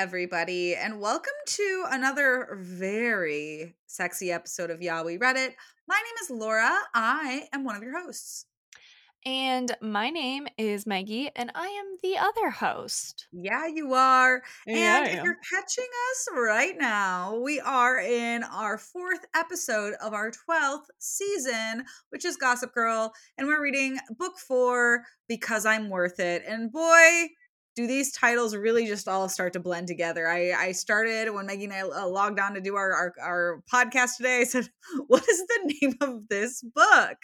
everybody, and welcome to another very sexy episode of Yeah We Read My name is Laura. I am one of your hosts. And my name is Meggie, and I am the other host. Yeah, you are. Yeah, and if you're catching us right now, we are in our fourth episode of our 12th season, which is Gossip Girl, and we're reading book four, Because I'm Worth It. And boy, do these titles really just all start to blend together. I, I started when Meggie and I uh, logged on to do our, our, our podcast today. I said, What is the name of this book?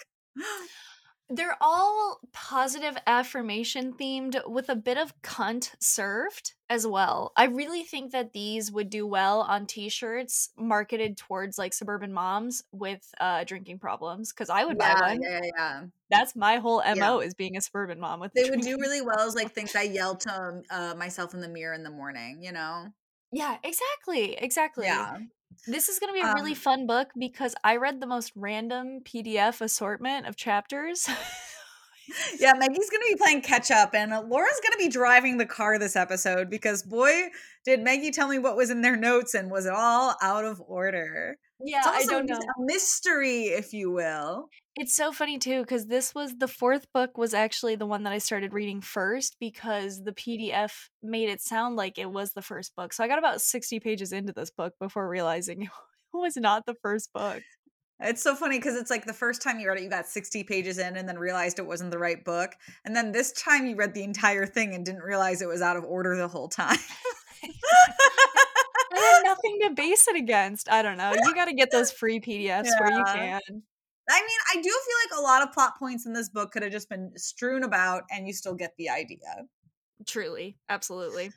They're all positive affirmation themed with a bit of cunt served as well. I really think that these would do well on t shirts marketed towards like suburban moms with uh, drinking problems because I would buy one. yeah, yeah. That's my whole Yeah. MO is being a suburban mom with They would do really well as like things I yell to um, uh, myself in the mirror in the morning, you know? Yeah, exactly. Exactly. Yeah. This is going to be a really Um, fun book because I read the most random PDF assortment of chapters. Yeah, Meggie's going to be playing catch up, and uh, Laura's going to be driving the car this episode because, boy, did Meggie tell me what was in their notes and was it all out of order. Yeah, I don't know. a mystery, if you will. It's so funny too because this was the fourth book was actually the one that I started reading first because the PDF made it sound like it was the first book. So I got about 60 pages into this book before realizing it was not the first book. It's so funny because it's like the first time you read it, you got 60 pages in and then realized it wasn't the right book. And then this time you read the entire thing and didn't realize it was out of order the whole time. I had nothing to base it against. I don't know. You got to get those free PDFs where you can. I mean, I do feel like a lot of plot points in this book could have just been strewn about and you still get the idea. Truly. Absolutely.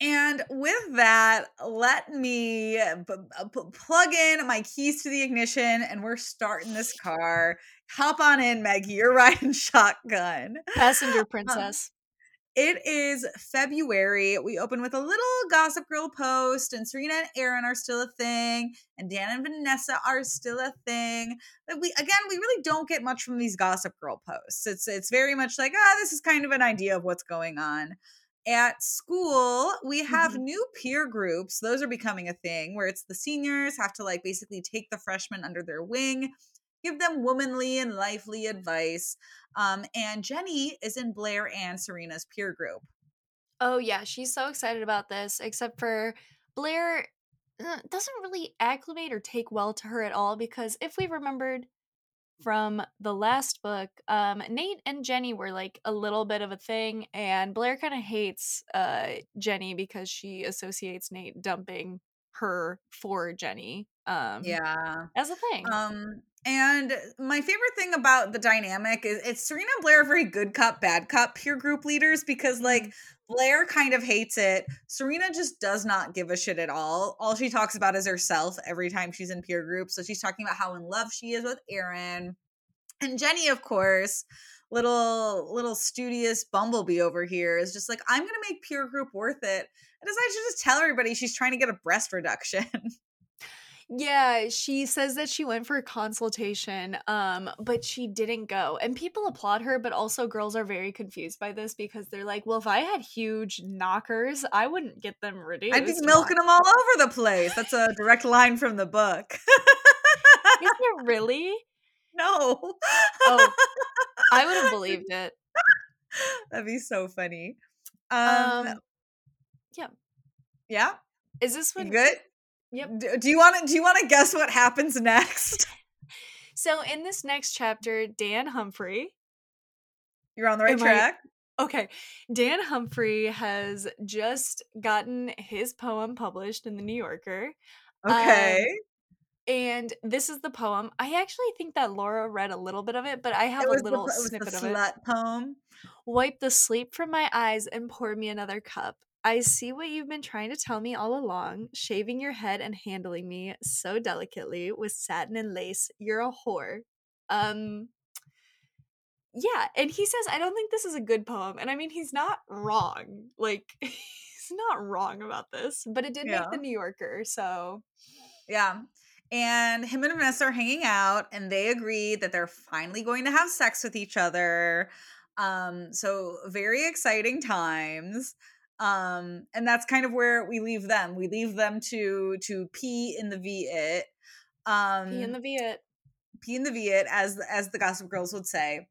And with that, let me uh, b- uh, plug in my keys to the ignition and we're starting this car. Hop on in, Meggie. You're riding shotgun. Passenger Um, princess. It is February. We open with a little Gossip Girl post, and Serena and Aaron are still a thing, and Dan and Vanessa are still a thing. But we again, we really don't get much from these Gossip Girl posts. It's it's very much like ah, this is kind of an idea of what's going on. At school, we have Mhm. new peer groups. Those are becoming a thing where it's the seniors have to like basically take the freshmen under their wing, give them womanly and lively advice. Um, and Jenny is in Blair and Serena's peer group. Oh yeah, she's so excited about this. Except for Blair uh, doesn't really acclimate or take well to her at all because if we remembered from the last book, um, Nate and Jenny were like a little bit of a thing, and Blair kind of hates uh, Jenny because she associates Nate dumping her for Jenny. Um, Yeah. as a thing. Um, and my favorite thing about the dynamic is it's Serena and Blair are very good cop, bad cop peer group leaders because like mm-hmm. Blair kind of hates it. Serena just does not give a shit at all. All she talks about is herself every time she's in peer group. So she's talking about how in love she is with Aaron. And Jenny, of course, little little studious bumblebee over here is just like, I'm gonna make peer group worth it. And decides to just tell everybody she's trying to get a breast reduction. Yeah, she says that she went for a consultation, um, but she didn't go. And people applaud her, but also girls are very confused by this because they're like, well, if I had huge knockers, I wouldn't get them reduced. I'd be milking them all over the place. That's a direct line from the book. Is it really? no. Oh, I would have believed it. That'd be so funny. Um, Um, yeah. yeah, Is this when? good? Yep. Do, do you want to do you want to guess what happens next? So in this next chapter, Dan Humphrey. You're on the right Am I- track. Okay, Dan Humphrey has just gotten his poem published in the New Yorker. Um, okay. And this is the poem. I actually think that Laura read a little bit of it, but I have a little the, snippet of it. poem. Wipe the sleep from my eyes and pour me another cup. I see what you've been trying to tell me all along, shaving your head and handling me so delicately with satin and lace. You're a whore. Um yeah, and he says I don't think this is a good poem. And I mean, he's not wrong. Like he's not wrong about this, but it did Yeah. make the New Yorker, so Yeah. And him and Vanessa are hanging out and they agree that they're finally going to have sex with each other. Um, so very exciting times. Um, and that's kind of where we leave them. We leave them to to pee in the V it. Um Pee in the v it pee in the V it, as as the Gossip Girls would say.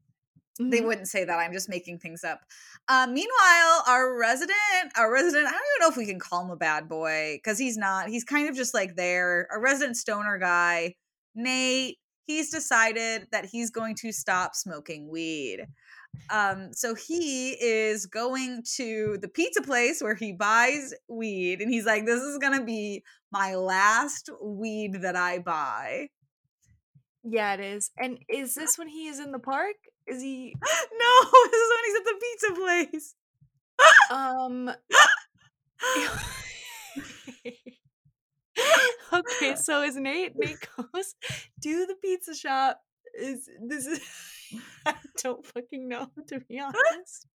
They Mhm. wouldn't say that. I'm just making things up. Uh, meanwhile, our resident, our resident, I don't even know if we can call him a bad boy because he's not. He's kind of just like there. a resident stoner guy, Nate. He's decided that he's going to stop smoking weed. Um, so he is going to the pizza place where he buys weed, and he's like, "This is gonna be my last weed that I buy." Yeah, it is. And is this when he is in the park? Is he no, this is when he's at the pizza place. um Okay, so is Nate Nate goes to the pizza shop. Is this is I don't fucking know to be honest.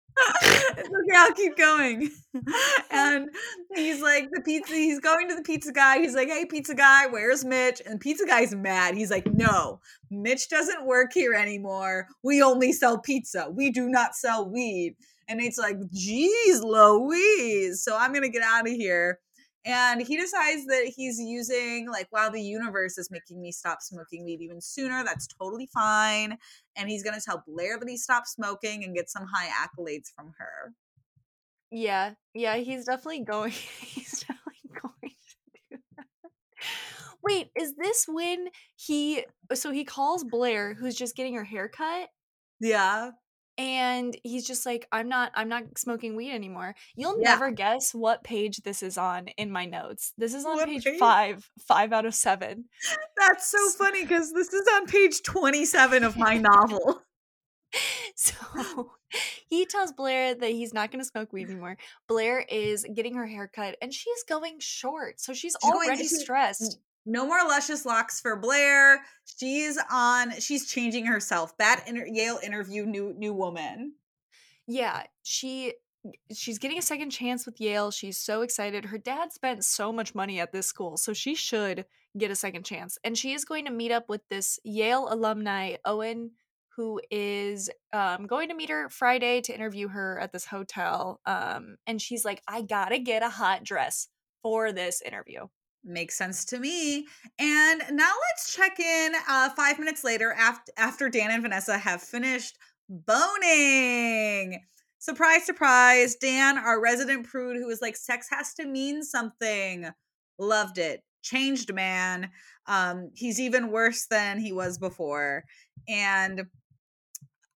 okay, I'll keep going. and he's like, the pizza, he's going to the pizza guy. He's like, hey, pizza guy, where's Mitch? And the pizza guy's mad. He's like, no, Mitch doesn't work here anymore. We only sell pizza. We do not sell weed. And it's like, geez, Louise. So I'm going to get out of here. And he decides that he's using, like, wow, the universe is making me stop smoking weed even sooner. That's totally fine. And he's going to tell Blair that he stopped smoking and get some high accolades from her. Yeah, yeah, he's definitely going he's definitely going to do that. Wait, is this when he so he calls Blair who's just getting her hair cut Yeah. And he's just like i'm not i'm not smoking weed anymore you'll Yeah. never guess what page this is on in my notes this is on What page page? five five out of seven That's so funny because this is on page 27 of my novel. so he tells blair that he's not going to smoke weed anymore blair is getting her hair cut and she's going short so she's, She's going- already stressed No more luscious locks for Blair. She's on, she's changing herself. Bad inter- Yale interview, new new woman. yeah she she's getting a second chance with yale she's so excited her dad spent so much money at this school so she should get a second chance and she is going to meet up with this yale alumni owen who is um, going to meet her friday to interview her at this hotel um, and she's like i gotta get a hot dress for this interview Makes sense to me. And now let's check in uh, five minutes later after after Dan and Vanessa have finished boning. Surprise, surprise. Dan, our resident prude, who was like, sex has to mean something. Loved it. Changed man. Um, he's even worse than he was before. And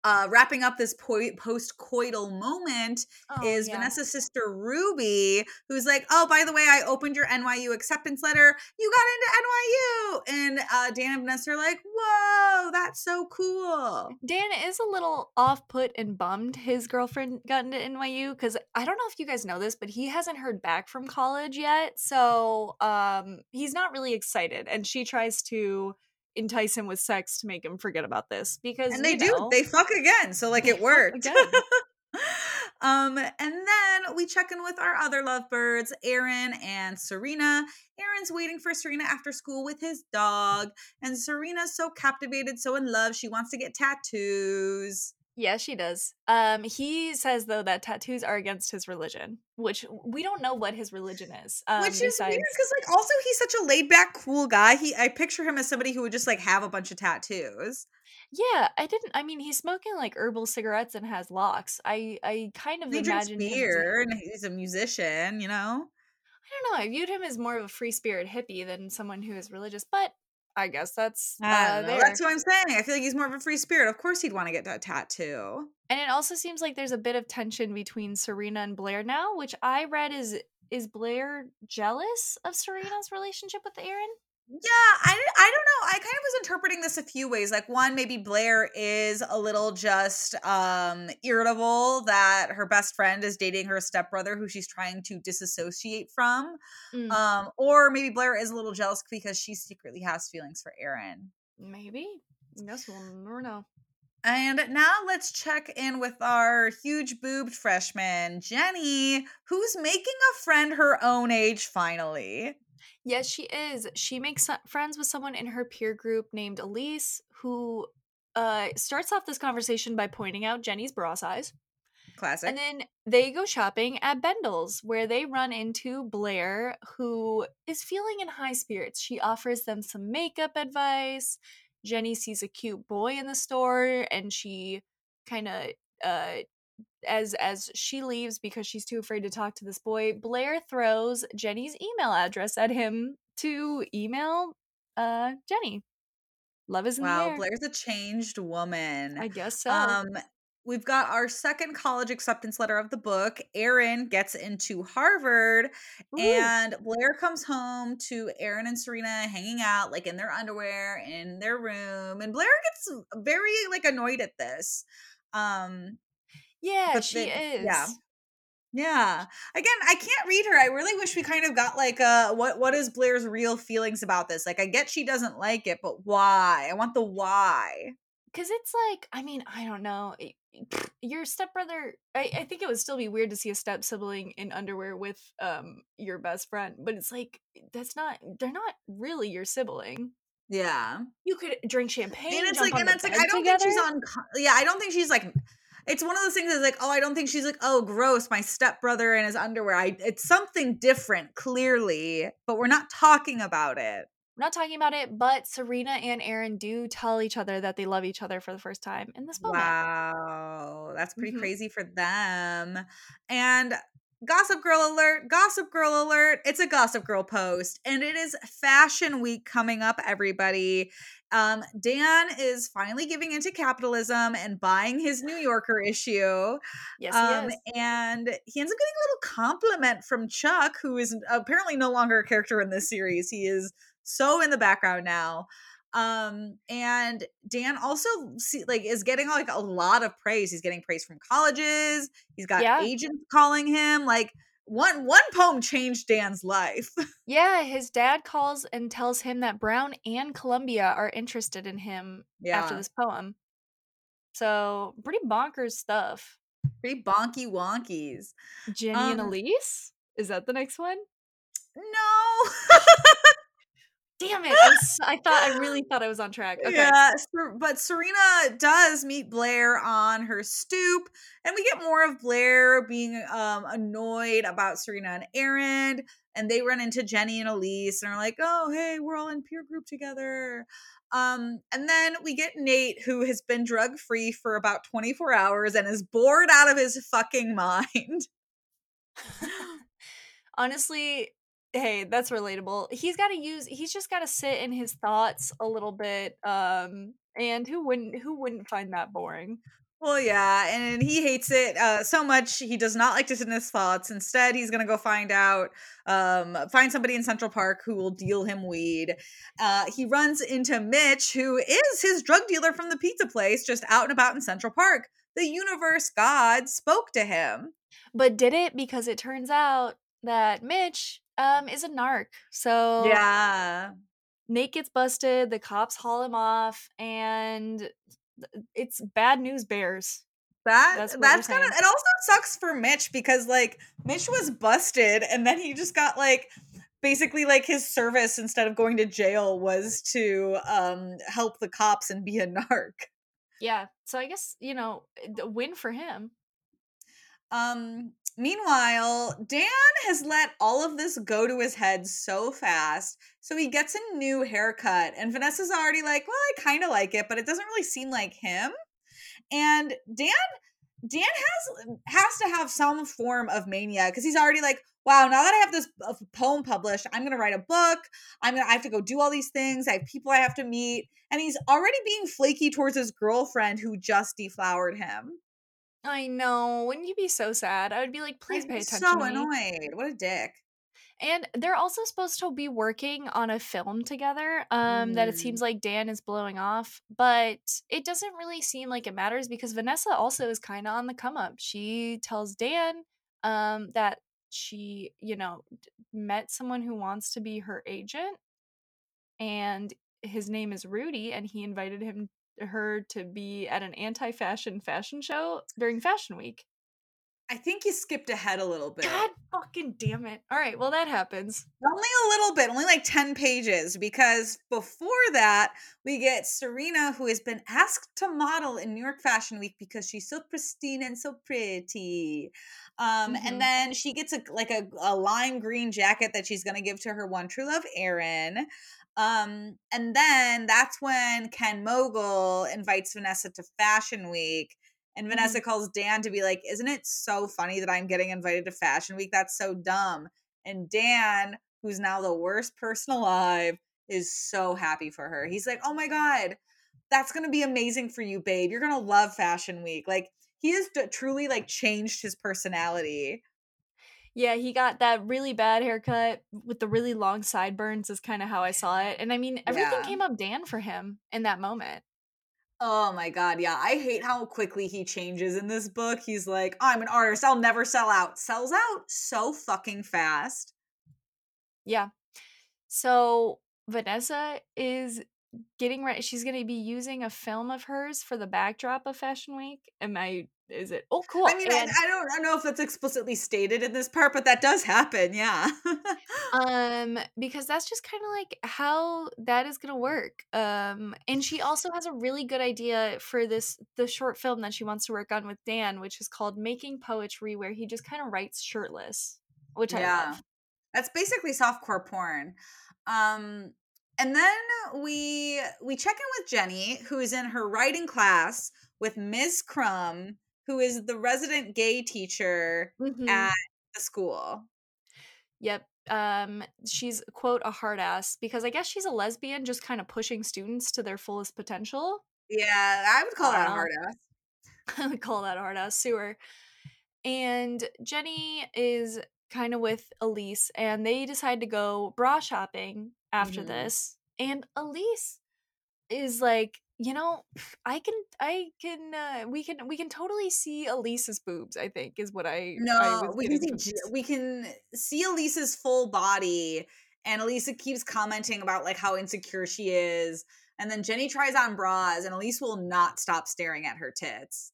uh, wrapping up this po- post-coital moment Oh, is Vanessa's sister Ruby, who's like, "Oh, by the way, I opened your NYU acceptance letter. You got into NYU." And uh, Dan and Vanessa are like, "Whoa, that's so cool." Dan is a little off put and bummed his girlfriend got into NYU because I don't know if you guys know this, but he hasn't heard back from college yet. So um he's not really excited. And she tries to entice him with sex to make him forget about this because And they do. know, They fuck again, so like it worked. um, and then we check in with our other lovebirds, Aaron and Serena. Aaron's waiting for Serena after school with his dog, and Serena's so captivated, so in love, she wants to get tattoos. Yeah, she does. Um he says though that tattoos are against his religion, which we don't know what his religion is. Um Which is besides weird because, like, also he's such a laid back, cool guy. He, I picture him as somebody who would just like have a bunch of tattoos. Yeah, I didn't I mean he's smoking like herbal cigarettes and has locks. I I kind of He drinks imagined him as beer and he's a musician, you know. I don't know. I viewed him as more of a free spirit hippie than someone who is religious, but I guess that's uh, don't know. there. That's what I'm saying. I feel like he's more of a free spirit. Of course, he'd want to get that tattoo. and it also seems like there's a bit of tension between Serena and Blair now, which I read is is Blair jealous of Serena's relationship with Aaron? Yeah, I, I don't know. I kind of was interpreting this a few ways. Like one, maybe Blair is a little just um irritable that her best friend is dating her stepbrother who she's trying to disassociate from. Mm, Um, or maybe Blair is a little jealous because she secretly has feelings for Aaron. maybe. Guess we'll never know. And now let's check in with our huge boobed freshman, Jenny, who's making a friend her own age finally. Yes, she is. She makes friends with someone in her peer group named Elise, who uh, starts off this conversation by pointing out Jenny's bra size. Classic. And then they go shopping at Bendel's, where they run into Blair, who is feeling in high spirits. She offers them some makeup advice. Jenny sees a cute boy in the store, and she kind of, uh, as as she leaves because she's too afraid to talk to this boy, Blair throws Jenny's email address at him to email uh Jenny. Love is in the air. Blair's a changed woman. I guess so. Um, we've got our second college acceptance letter of the book. Aaron gets into Harvard, Ooh. and Blair comes home to Aaron and Serena hanging out, like in their underwear in their room. And Blair gets very like annoyed at this. Um, yeah, but she is. yeah. yeah. Again, I can't read her. I really wish we kind of got like uh what what is Blair's real feelings about this? Like I get she doesn't like it, but why? I want the why. Because it's like, I mean, I don't know. i- Your stepbrother, I, I think it would still be weird to see a step sibling in underwear with um your best friend, but it's like, that's not, they're not really your sibling. Yeah. You could drink champagne. and it's like and it's like i don't together. think she's on yeah i don't think she's like it's one of those things that's like oh i don't think she's like oh gross my stepbrother in his underwear i it's something different clearly but we're not talking about it We're not talking about it, but Serena and Aaron do tell each other that they love each other for the first time in this moment. wow that's pretty Mhm. crazy for them and gossip girl alert gossip girl alert it's a gossip girl post and it is fashion week coming up everybody um dan is finally giving into capitalism and buying his new yorker issue Yes, um, he and he ends up getting a little compliment from Chuck, who is apparently no longer a character in this series. He is so in the background now. Um, and Dan also see, like is getting like a lot of praise. He's getting praise from colleges. He's got Yeah. agents calling him. Like one one poem changed Dan's life. Yeah, his dad calls and tells him that Brown and Columbia are interested in him yeah, after this poem. So, pretty bonkers stuff. pretty bonky wonkies. Jenny and Um, Elise? Is that the next one? No. Damn it. I thought, I really thought I was on track. Okay. Yeah, but Serena does meet Blair on her stoop, and we get more of Blair being um, annoyed about Serena and Aaron, and they run into Jenny and Elise, and are like, "Oh, hey, we're all in peer group together." Um, and then we get Nate, who has been drug free for about 24 hours and is bored out of his fucking mind. Honestly, hey, that's relatable. He's got to use, he's just got to sit in his thoughts a little bit. Um, and who wouldn't, who wouldn't find that boring? Well, yeah, and he hates it uh, so much. He does not like to sit in his thoughts. Instead, he's gonna go find out, um, find somebody in Central Park who will deal him weed. Uh, he runs into Mitch, who is his drug dealer from the pizza place, just out and about in Central Park. The universe god spoke to him. But did it because it turns out that Mitch um is a narc. So Yeah, Nate gets busted, the cops haul him off, and it's bad news bears. that That's that's, kind of. It also sucks for Mitch because like Mitch was busted, and then he just got like basically like his service instead of going to jail was to um help the cops and be a narc. Yeah. So I guess, you know, a win for him. Um meanwhile, Dan has let all of this go to his head so fast. So he gets a new haircut and Vanessa's already like, "Well, I kind of like it, but it doesn't really seem like him." And Dan Dan has has to have some form of mania because he's already like, wow, now that I have this uh, poem published, I'm gonna write a book. I'm gonna I have to go do all these things. I have people I have to meet, and he's already being flaky towards his girlfriend who just deflowered him. I know. Wouldn't you be so sad? I would be like, please I'm pay attention So to me. annoyed. What a dick. And they're also supposed to be working on a film together um that it Mm. seems like Dan is blowing off, but it doesn't really seem like it matters because Vanessa also is kind of on the come up. She tells Dan um that she, you know, met someone who wants to be her agent and his name is Rudy and he invited him her to be at an anti-fashion fashion show during fashion week. I think you skipped ahead a little bit. God fucking damn it. All right, well, that happens. Only a little bit, only like 10 pages, because before that, we get Serena, who has been asked to model in New York Fashion Week because she's so pristine and so pretty. Um, Mhm. And then she gets a like a, a lime green jacket that she's going to give to her one true love, Aaron. Um, and then that's when Ken Mogul invites Vanessa to Fashion Week. And Vanessa calls Dan to be like, Isn't it so funny that I'm getting invited to Fashion Week? That's so dumb. And Dan, who's now the worst person alive, is so happy for her. He's like, Oh my God, that's going to be amazing for you, babe. You're going to love Fashion Week. Like, he has truly like changed his personality. Yeah, he got that really bad haircut with the really long sideburns, is kind of how I saw it. And I mean, everything Yeah. came up Dan for him in that moment. Oh my god, yeah. I hate how quickly he changes in this book. He's like, I'm an artist, I'll never sell out. Sells out so fucking fast. Yeah. So Vanessa is getting ready. She's going to be using a film of hers for the backdrop of Fashion Week. Am I? Is it? Oh, cool. I mean, I, And, I don't I don't know if that's explicitly stated in this part, but that does happen, yeah. um, because that's just kind of like how that is going to work. Um, and she also has a really good idea for this the short film that she wants to work on with Dan, which is called Making Poetry, where he just kind of writes shirtless, which I love. That's basically softcore porn. Um and then we we check in with Jenny, who is in her writing class with Ms. Crumb, who is the resident gay teacher Mhm. at the school. Yep. Um, she's quote a hard ass because I guess she's a lesbian, just kind of pushing students to their fullest potential. Yeah, I would call I that a hard ass. I would call that a hard ass sewer. And Jenny is kind of with Elise, and they decide to go bra shopping after Mhm. this. And Elise is like, you know, I can, I can, uh, we can, we can totally see Elise's boobs. I think is what I. I No, was we can see from we can see Elisa's full body, and Elisa keeps commenting about like how insecure she is, and then Jenny tries on bras, and Elise will not stop staring at her tits.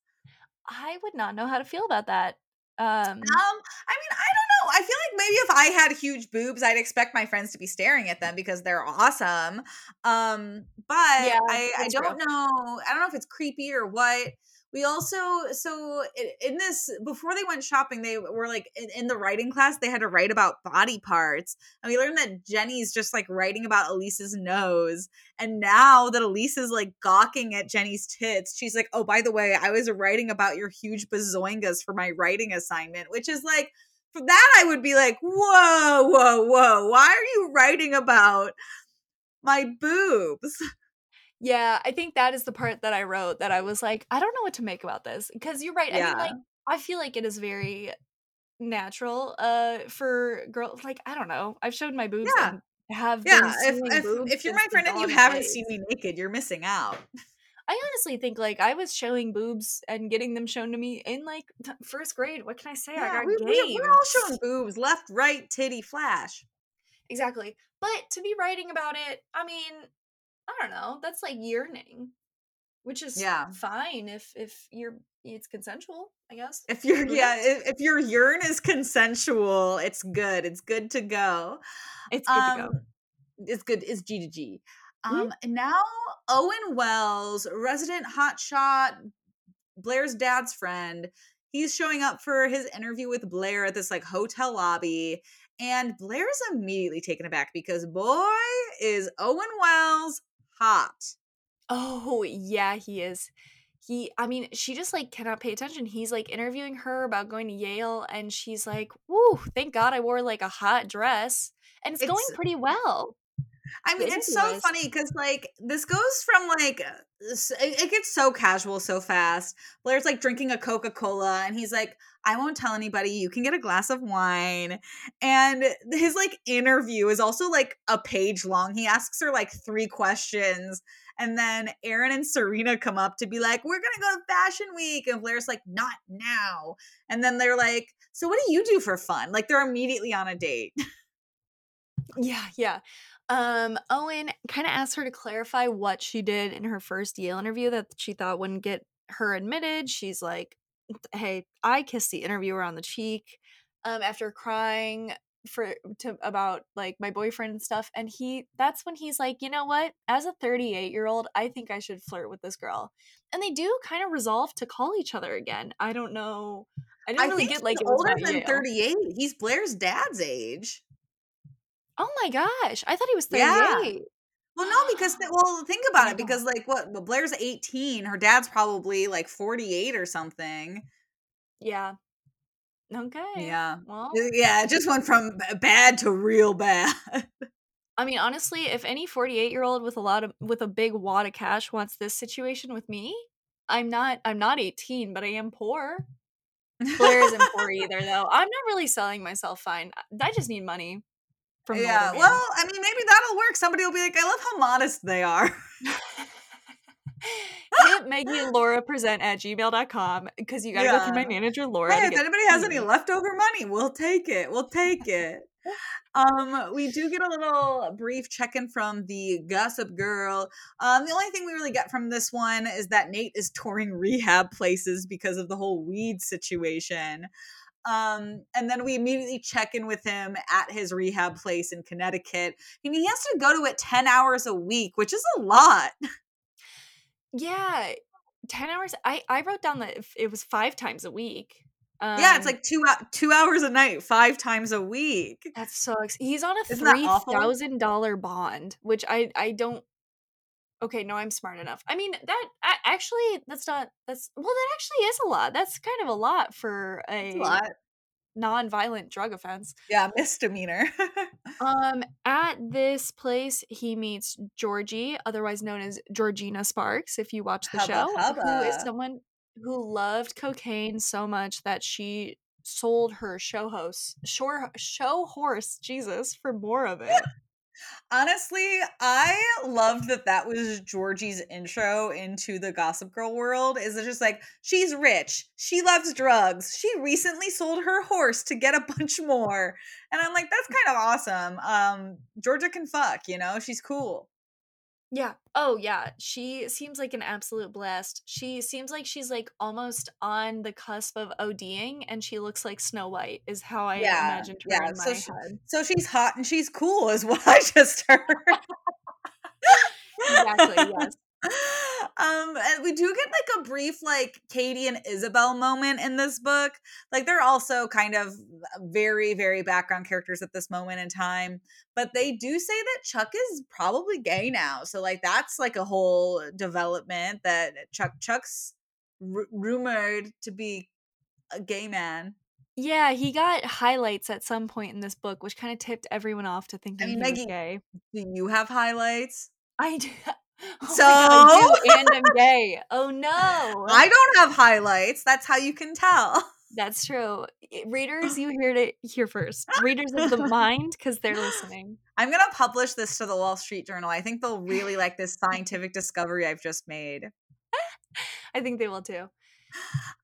I would not know how to feel about that. Um, Um, I mean, I don't know. I feel like maybe if I had huge boobs, I'd expect my friends to be staring at them because they're awesome. Um, but Yeah, I, I don't know. I don't know if it's creepy or what. We also so in this before they went shopping, they were like in, in the writing class. They had to write about body parts, and we learned that Jenny's just like writing about Elise's nose. And now that Elise is like gawking at Jenny's tits, she's like, "Oh, by the way, I was writing about your huge bazoingas for my writing assignment," which is like. For that, I would be like, whoa, whoa, whoa. Why are you writing about my boobs? Yeah, I think that is the part that I wrote that I was like, I don't know what to make about this because you're right. I mean, like, Yeah. I feel like it is very natural uh for girls. Like, I don't know. I've showed my boobs Yeah. and have Yeah, been if if, if you're my friend and you haven't days. seen me naked, you're missing out. I honestly think like I was showing boobs and getting them shown to me in like first grade. What can I say? I got we, game. we, we're all showing boobs, left, right, titty, flash. Exactly. But to be writing about it, I mean, I don't know. That's like yearning, which is Yeah. fine if if you're it's consensual, I guess. If you're yeah, if, if your yearn is consensual, it's good. It's good to go. It's good to go. Um, it's good. It's G to G. Mhm. Um, and now Owen Wells, resident hotshot, Blair's dad's friend, he's showing up for his interview with Blair at this like hotel lobby. And Blair's immediately taken aback because boy is Owen Wells hot. Oh, yeah, he is. He I mean, she just like cannot pay attention. He's like interviewing her about going to Yale and she's like, "Woo, thank God I wore like a hot dress." And it's, going pretty well. I mean, The it's so funny because like this goes from like uh, it, it gets so casual so fast. Blair's like drinking a Coca Cola, and he's like, "I won't tell anybody. You can get a glass of wine." And his like interview is also like a page long. He asks her like three questions, and then Aaron and Serena come up to be like, "We're gonna go to Fashion Week," and Blair's like, "Not now." And then they're like, "So what do you do for fun?" Like they're immediately on a date. Yeah, yeah. Um, Owen kind of asked her to clarify what she did in her first Yale interview that she thought wouldn't get her admitted. She's like, hey, I kissed the interviewer on the cheek um after crying for to about like my boyfriend and stuff and he that's when he's like you know what as a 38 year old i think i should flirt with this girl and they do kind of resolve to call each other again i don't know i didn't I really think get like he's older than Yale. 38. He's Blair's dad's age. Oh my gosh i thought he was 38. Yeah. 38 Well, no, because th- well, think about it. Because like, what? Blair's eighteen. Her dad's probably like forty-eight or something. yeah okay Yeah, well yeah. It just went from bad to real bad. I mean, honestly, if any 48 year old with a lot of with a big wad of cash wants this situation with me, I'm not I'm not 18, but I am poor. Blair isn't poor either though. I'm not really selling myself fine. I just need money from yeah. Well, I mean, maybe that'll work. Somebody will be like, "I love how modest they are." Hit Meggie and Laura present at gmail.com because you gotta go through my manager Laura. Hey, if anybody has any leftover money, we'll take it. We'll take it. Um, we do get a little brief check-in from the Gossip Girl. Um, the only thing we really get from this one is that Nate is touring rehab places because of the whole weed situation. Um, and then we immediately check in with him at his rehab place in Connecticut. I mean, he has to go to it 10 hours a week, which is a lot. Yeah. 10 hours. I, I wrote down that it was five times a week. Um, yeah, it's like two two hours a night, five times a week. That sucks. He's on a Isn't three thousand dollar bond, which I I don't. Okay, no, I'm smart enough. I mean that I, actually that's not that's well that actually is a lot. That's kind of a lot for a, a lot. non-violent drug offense. Yeah, misdemeanor. Um, at this place, he meets Georgie, otherwise known as Georgina Sparks. If you watch the Hubba show, who is someone who loved cocaine so much that she sold her show host, shore, show horse, Jesus, for more of it. Honestly, I loved that that was Georgie's intro into the Gossip Girl world. Is it just like she's rich, she loves drugs, she recently sold her horse to get a bunch more, and I'm like, that's kind of awesome. Um, Georgia can fuck, you know, she's cool. Yeah. Oh, yeah. She seems like an absolute blast. She seems like she's like almost on the cusp of ODing, and she looks like Snow White. Is how I Yeah, imagined her yeah. in my So she, head. so she's hot and she's cool, is what I just heard. Exactly. Yes. Um and we do get like a brief like katie and isabel moment in this book like they're also kind of very very background characters at this moment in time but they do say that chuck is probably gay now so like that's like a whole development that chuck chuck's r- rumored to be a gay man Yeah, he got highlights at some point in this book, which kind of tipped everyone off to thinking mean, he was Meggie, gay. do you have highlights I do. Oh so my god, and I'm gay. Oh no. i don't have highlights that's how you can tell That's true. Readers, you heard it here first. Readers of the mind, because they're listening. I'm gonna publish this to the Wall Street Journal. I think they'll really like this scientific discovery I've just made. I think they will too.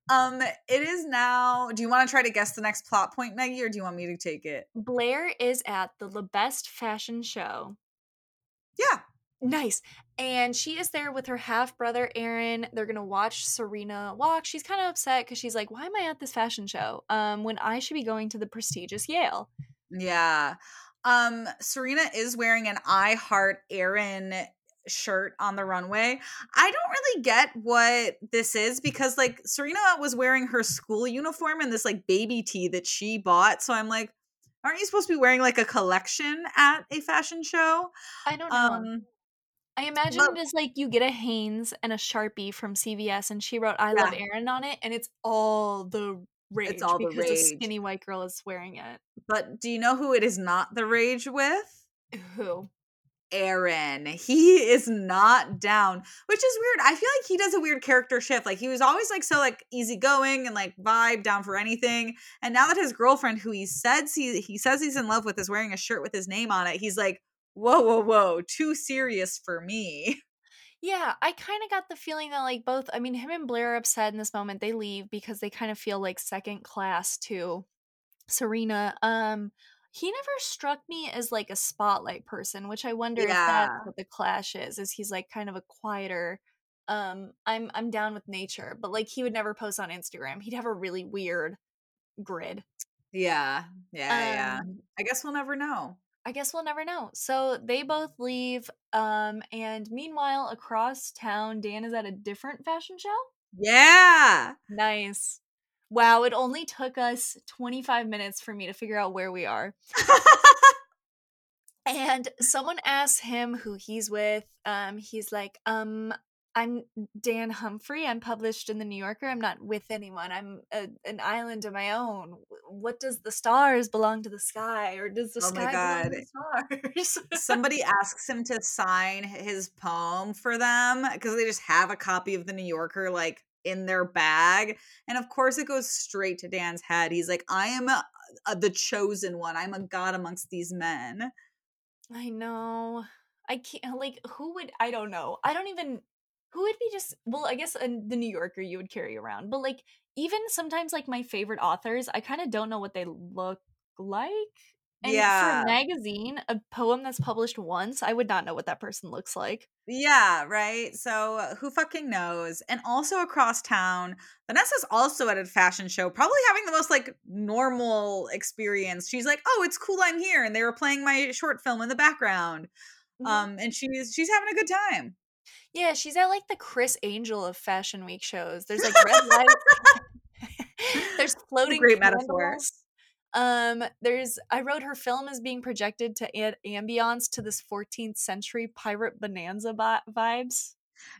Um, it is now. Do you want to try to guess the next plot point, Meggie, or do you want me to take it? Blair is at the Best fashion show. Nice. And she is there with her half brother, Aaron. They're going to watch Serena walk. She's kind of upset because she's like, why am I at this fashion show um, when I should be going to the prestigious Yale? Yeah. Um, Serena is wearing an I Heart Aaron shirt on the runway. I don't really get what this is because like Serena was wearing her school uniform and this like baby tee that she bought. So I'm like, aren't you supposed to be wearing like a collection at a fashion show? I don't know. Um I imagine but- it is like you get a Hanes and a Sharpie from CVS and she wrote I love Aaron on it and it's all the rage It's all the because rage. skinny white girl is wearing it. But do you know who it is not the rage with? Who? Aaron. He is not down, which is weird. I feel like he does a weird character shift. Like he was always like so like easygoing and like vibe down for anything. And now that his girlfriend, who he says he he says he's in love with, is wearing a shirt with his name on it, he's like, whoa, whoa, whoa, too serious for me. Yeah, I kind of got the feeling that like both I mean him and Blair are upset in this moment. They leave because they kind of feel like second class to Serena. Um he never struck me as like a spotlight person, which I wonder if that's what the clash is. Is he's like kind of a quieter um I'm I'm down with nature, but like he would never post on Instagram. He'd have a really weird grid. Yeah. Yeah, yeah. Um I guess we'll never know. I guess we'll never know. So they both leave um and meanwhile across town Dan is at a different fashion show. Yeah. Nice. Wow, it only took us 25 minutes for me to figure out where we are. And someone asks him who he's with. Um, he's like, um, I'm Dan Humphrey. I'm published in the New Yorker. I'm not with anyone. I'm a, an island of my own. What does the stars belong to the sky, or does the Oh sky belong to the stars? Somebody asks him to sign his poem for them because they just have a copy of the New Yorker like in their bag. And of course, it goes straight to Dan's head. He's like, I am a, a, the chosen one. I'm a god amongst these men. I know. I can't. Like, who would? I don't know. I don't even. Who would be just? Well, I guess uh, the New Yorker you would carry around, but like even sometimes like my favorite authors, I kind of don't know what they look like. And for Yeah. a magazine, a poem that's published once, I would not know what that person looks like. Yeah, right. So uh, who fucking knows? And also across town, Vanessa's also at a fashion show, probably having the most like normal experience. She's like, "Oh, it's cool I'm here." And they were playing my short film in the background. Mhm. Um and she's she's having a good time. Yeah, she's at like the Criss Angel of Fashion Week shows. There's like red lights. There's floating great metaphors. Um, there's I wrote her film is being projected to add ambiance to this 14th century pirate bonanza vibes.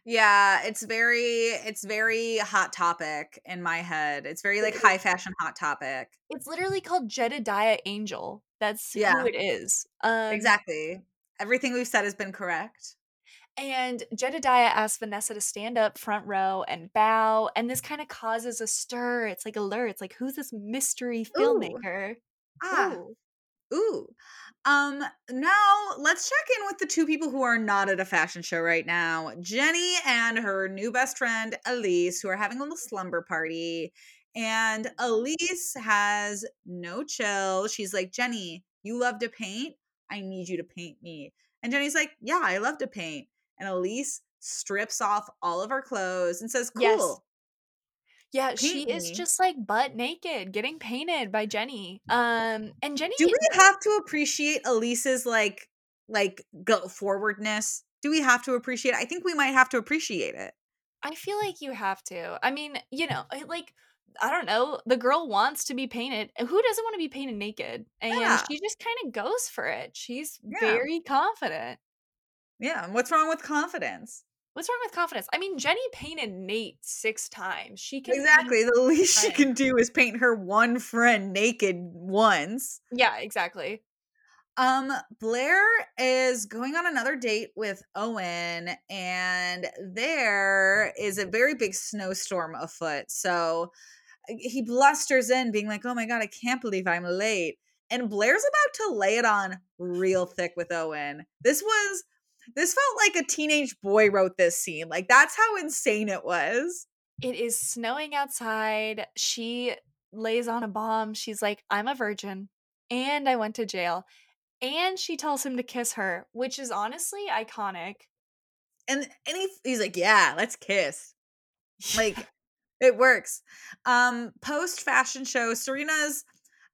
Yeah, it's very it's very hot topic in my head. It's very like high fashion hot topic. It's literally called Jedediah Angel. That's Yeah. who it is. Um, Exactly. Everything we've said has been correct. And Jedediah asks Vanessa to stand up front row and bow, and this kind of causes a stir. It's like alert. It's like who's this mystery filmmaker? Ah. Ooh. Ooh. Um, now let's check in with the two people who are not at a fashion show right now. Jenny and her new best friend Elise, who are having a little slumber party. And Elise has no chill. She's like, Jenny, you love to paint? I need you to paint me. And Jenny's like, Yeah, I love to paint. And Elise strips off all of her clothes and says, Cool. Yes. Yeah, she Paint is just like butt naked, getting painted by Jenny. Um, and Jenny, Do we have to appreciate Elise's like like go forwardness? Do we have to appreciate it? I think we might have to appreciate it. I feel like you have to. I mean, you know, like I don't know, the girl wants to be painted. Who doesn't want to be painted naked? And Yeah. she just kind of goes for it. She's Yeah. very confident. Yeah. What's wrong with confidence? What's wrong with confidence? I mean, Jenny painted Nate six times. She can Exactly. The least she can do is paint her one friend naked once. Yeah, exactly. Um, Blair is going on another date with Owen, and there is a very big snowstorm afoot. So uh, he blusters in, being like, Oh my god, I can't believe I'm late. And Blair's about to lay it on real thick with Owen. This was this felt like a teenage boy wrote this scene. Like that's how insane it was. It is snowing outside. She lays on a bomb. She's like, I'm a virgin and I went to jail. And she tells him to kiss her, which is honestly iconic. And and he, he's like, Yeah, let's kiss. like it works um post fashion show serena's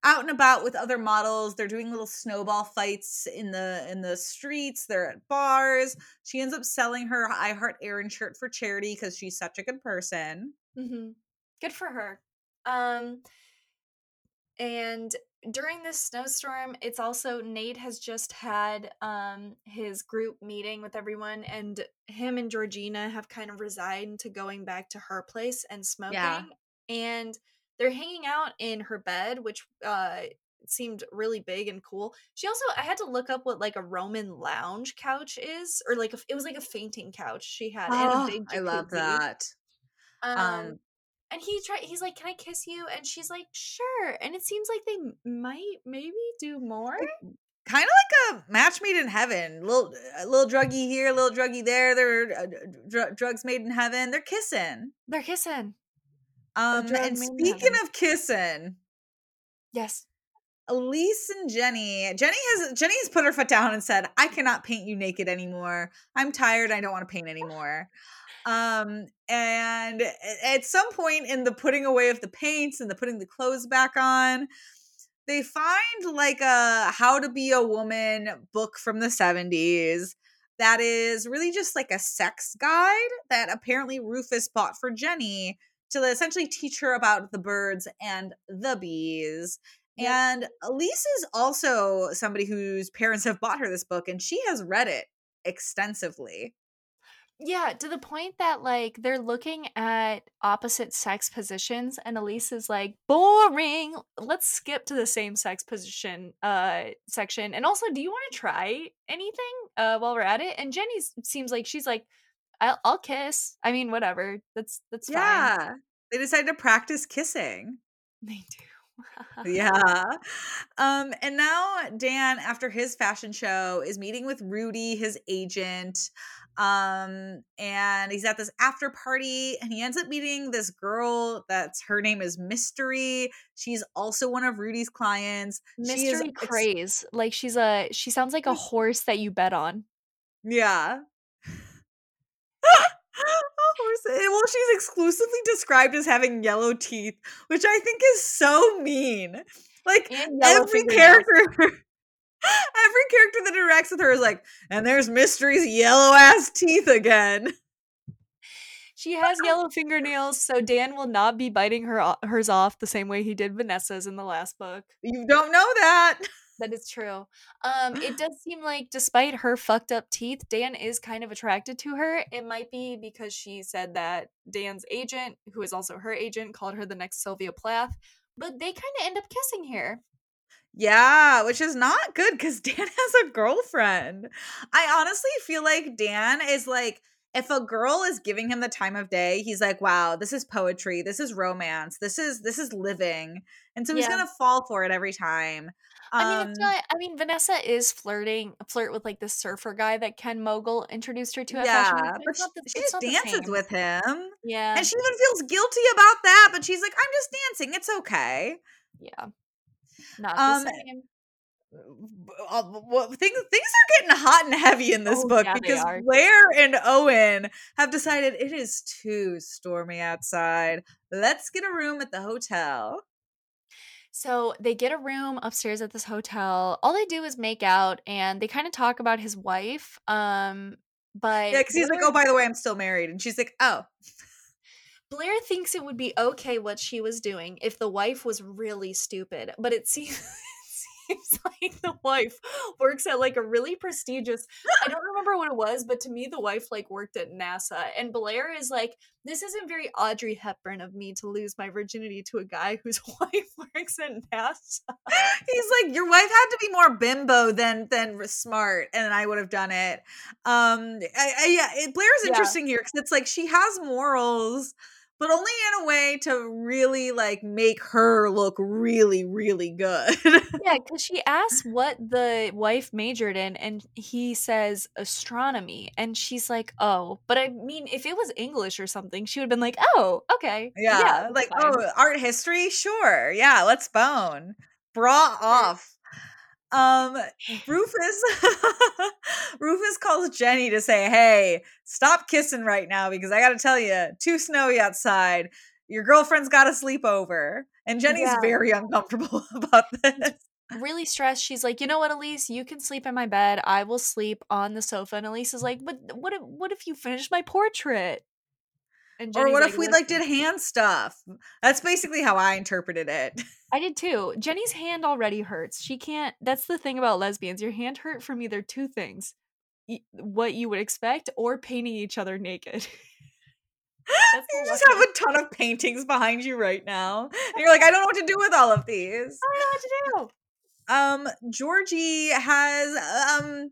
out and about with other models they're doing little snowball fights in the in the streets they're at bars she ends up selling her i heart aaron shirt for charity because she's such a good person hmm Good for her. Um, and during this snowstorm, it's also Nate has just had um his group meeting with everyone, and him and Georgina have kind of resigned to going back to her place and smoking. And they're hanging out in her bed, which uh seemed really big and cool. She also I had to look up what like a Roman lounge couch is, or like a, it was like a fainting couch she had and a Oh, big i love that Um, Um, and he tried. He's like, "Can I kiss you?" And she's like, "Sure." And it seems like they might maybe do more. kind of like a match made in heaven little a little druggy here a little druggy there they're uh, dr- drugs made in heaven they're kissing They're kissing. Um and speaking heaven. of kissing Yes. Elise and Jenny. Jenny has Jenny has put her foot down and said, "I cannot paint you naked anymore. I'm tired. I don't want to paint anymore." Um, and at some point in the putting away of the paints and the putting the clothes back on, they find like a how to be a woman book from the 70s that is really just like a sex guide that apparently Rufus bought for Jenny to essentially teach her about the birds and the bees. Yep. And Elise is also somebody whose parents have bought her this book and she has read it extensively. Yeah, to the point that like they're looking at opposite sex positions and Elise is like, boring. Let's skip to the same sex position uh section. And also, do you want to try anything uh while we're at it? And Jenny seems like she's like, I'll, I'll kiss. I mean, whatever. That's that's yeah. Fine. They decide to practice kissing. They do yeah. Um, and now Dan, after his fashion show, is meeting with Rudy, his agent. Um, and he's at this after party and he ends up meeting this girl that's her name is Mystery. She's also one of Rudy's clients. Mystery craze. Ex- like she's a she sounds like a horse that you bet on. Yeah. Eh, well, she's exclusively described as having yellow teeth, which I think is so mean. Like every character, every character that interacts with her is like, and there's Mystery's yellow ass teeth again. She has yellow fingernails, so Dan will not be biting her hers off the same way he did Vanessa's in the last book. You don't know that. That is true. Um, it does seem like despite her fucked up teeth, Dan is kind of attracted to her. It might be because she said that Dan's agent, who is also her agent, called her the next Sylvia Plath, but they kind of end up kissing here. Yeah, which is not good because Dan has a girlfriend. I honestly feel like Dan is like, if a girl is giving him the time of day, he's like, wow, this is poetry. This is romance. This is this is living. And so he's yeah. gonna fall for it every time. I mean, it's um not. I mean, Vanessa is flirting, flirt with like the surfer guy that Ken Mogul introduced her to. Yeah, but she, the, she just dances with him. Yeah, and she even feels guilty about that. But she's like, "I'm just dancing. It's okay." Yeah, not um, the same. Uh, well, things things are getting hot and heavy in this oh, book yeah, because Blair and Owen have decided it is too stormy outside. Let's get a room at the hotel. So they get a room upstairs at this hotel. All they do is make out and they kind of talk about his wife. Um, but yeah, because he's like, "Oh, by the way, I'm still married," and she's like, "Oh." Blair thinks it would be okay what she was doing if the wife was really stupid, but it seems seems like the wife works at like a really prestigious I don't remember what it was, but to me the wife like worked at NASA. And Blair is like, this isn't very Audrey Hepburn of me to lose my virginity to a guy whose wife works at NASA. He's like, your wife had to be more bimbo than than smart, and I would have done it. Um, I, I, yeah, Blair's interesting yeah. here because it's like she has morals but only in a way to really like make her look really really good. Yeah because she asks what the wife majored in and he says astronomy and she's like oh but i mean if it was english or something she would have been like oh okay yeah, yeah like fine. oh art history? Sure yeah let's bone. Bra off um, Rufus Rufus calls Jenny to say, "Hey, stop kissing right now because I got to tell you, too snowy outside. Your girlfriend's got to sleep over." And Jenny's yeah. very uncomfortable about this. Really stressed. She's like, "You know what, Elise? You can sleep in my bed. I will sleep on the sofa." And Elise is like, "But what if what if you finish my portrait?" Or what like, if we like did hand stuff? That's basically how I interpreted it. I did too. Jenny's hand already hurts. She can't. That's the thing about lesbians. Your hand hurt from either two things: what you would expect, or painting each other naked. you just have a ton of paintings behind you right now. And you're like, I don't know what to do with all of these. I don't know what to do. Um, Georgie has um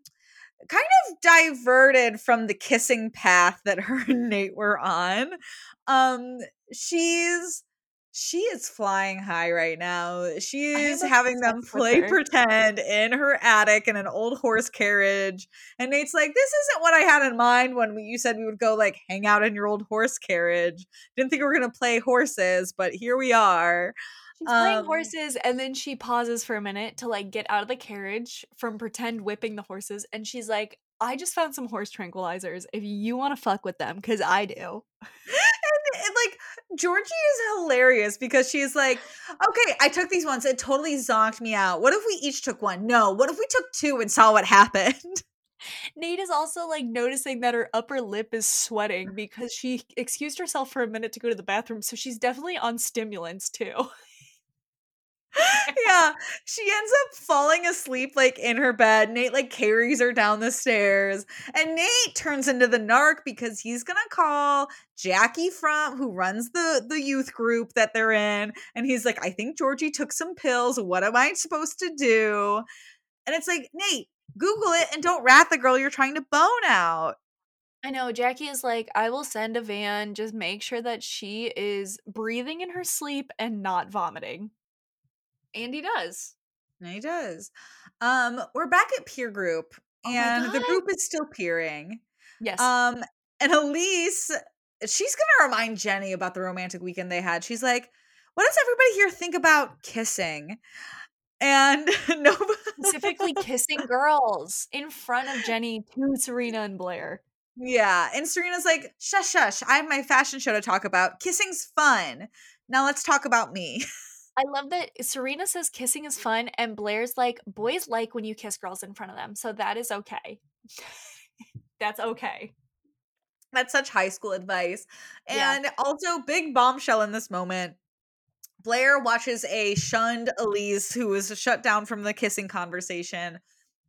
kind of diverted from the kissing path that her and Nate were on. Um, she's she is flying high right now. She is having them play pretend in her attic in an old horse carriage. And Nate's like, This isn't what I had in mind when you said we would go like hang out in your old horse carriage. Didn't think we were going to play horses, but here we are. She's um, playing horses and then she pauses for a minute to like get out of the carriage from pretend whipping the horses. And she's like, I just found some horse tranquilizers if you want to fuck with them, because I do. And, and, like Georgie is hilarious because she's like, okay, I took these ones. It totally zonked me out. What if we each took one? No. What if we took two and saw what happened? Nate is also like noticing that her upper lip is sweating because she excused herself for a minute to go to the bathroom. So she's definitely on stimulants too. yeah, she ends up falling asleep like in her bed. Nate like carries her down the stairs, and Nate turns into the narc because he's gonna call Jackie from who runs the the youth group that they're in, and he's like, "I think Georgie took some pills. What am I supposed to do?" And it's like, Nate, Google it and don't rat the girl you're trying to bone out. I know Jackie is like, I will send a van. Just make sure that she is breathing in her sleep and not vomiting. And he does. And he does. Um, we're back at peer group, Oh and the group is still peering. Yes. Um, and Elise, she's gonna remind Jenny about the romantic weekend they had. She's like, "What does everybody here think about kissing?" And no, Specifically kissing girls in front of Jenny to Serena and Blair. yeah. And Serena's like, "Shush, shush! I have my fashion show to talk about. Kissing's fun. Now let's talk about me." I love that Serena says kissing is fun, and Blair's like, boys like when you kiss girls in front of them, so that is okay. That's okay. That's such high school advice. Yeah. And also, big bombshell in this moment. Blair watches a shunned Elise who was shut down from the kissing conversation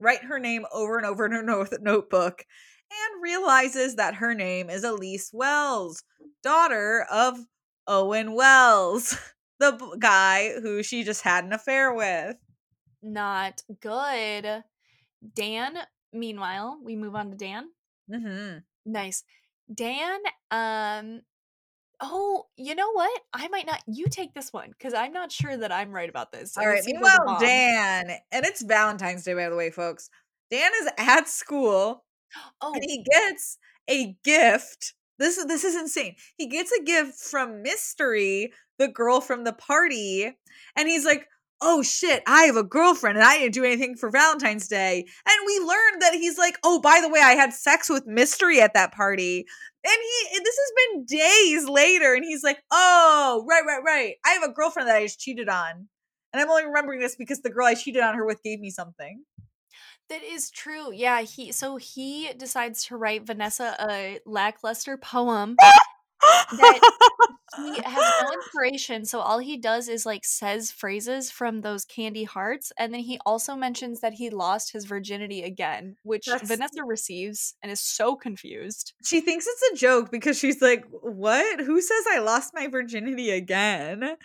write her name over and over in her note- notebook and realizes that her name is Elise Wells, daughter of Owen Wells, the guy who she just had an affair with. Not good. Dan, meanwhile, we move on to Dan. hmm Nice. Dan, um, oh, you know what? I might not, you take this one because I'm not sure that I'm right about this. All right. it seems like a Meanwhile. Dan, and it's Valentine's Day, by the way, folks. Dan is at school Oh, and he gets a gift. This is this is insane. He gets a gift from Mystery, the girl from the party, and he's like, "Oh shit, I have a girlfriend and I didn't do anything for Valentine's Day." And we learned that he's like, "Oh, by the way, I had sex with Mystery at that party." And he this has been days later and he's like, "Oh, right, right, right. I have a girlfriend that I just cheated on." And I'm only remembering this because the girl I cheated on her with gave me something. that is true. Yeah, he, so he decides to write Vanessa a lackluster poem he has no inspiration so all he does is like says phrases from those candy hearts and then he also mentions that he lost his virginity again which That's- vanessa receives and is so confused she thinks it's a joke because she's like, "What? Who says I lost my virginity again?"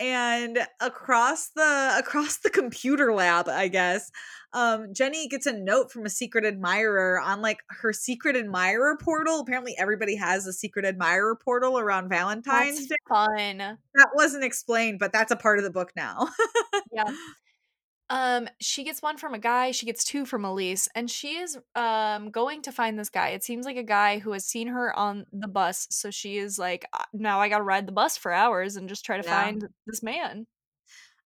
And across the across the computer lab, I guess, um, Jenny gets a note from a secret admirer on like her secret admirer portal. Apparently, everybody has a secret admirer portal around Valentine's that's Day. fun That wasn't explained, but that's a part of the book now. yeah um she gets one from a guy she gets two from elise and she is um going to find this guy. It seems like a guy who has seen her on the bus so she is like "Uh, now i gotta ride the bus for hours and just try to Yeah. find this man.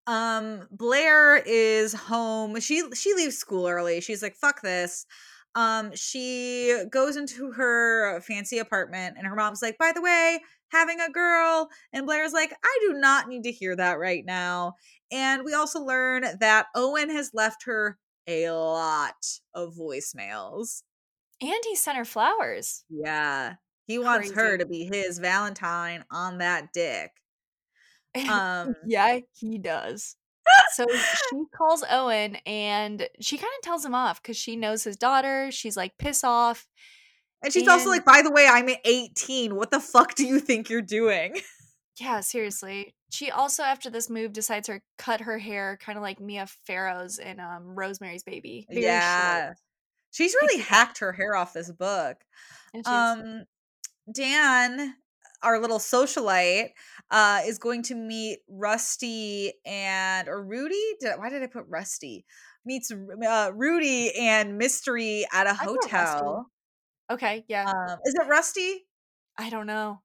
Um blair is home she she leaves school early she's like fuck this. Um she goes into her fancy apartment and her mom's like by the way having a girl and blair's like i do not need to hear that right now and we also learn that owen has left her a lot of voicemails and he sent her flowers yeah he wants her to be his valentine on that dick um yeah, he does. So she calls Owen and she kind of tells him off because she knows his daughter. She's like, piss off. And she's also like by the way i'm 18 what the fuck do you think you're doing Yeah, seriously. She also, after this move, decides to cut her hair kind of like Mia Farrow's in um, Rosemary's Baby. Very yeah. short. She's really hacked her hair off this book. Um Dan, our little socialite, uh, is going to meet Rusty and or Rudy. Did, why did I put Rusty? Meets uh, Rudy and Mystery at a I put Rusty. hotel. Okay, yeah. Um, is it Rusty? I don't know.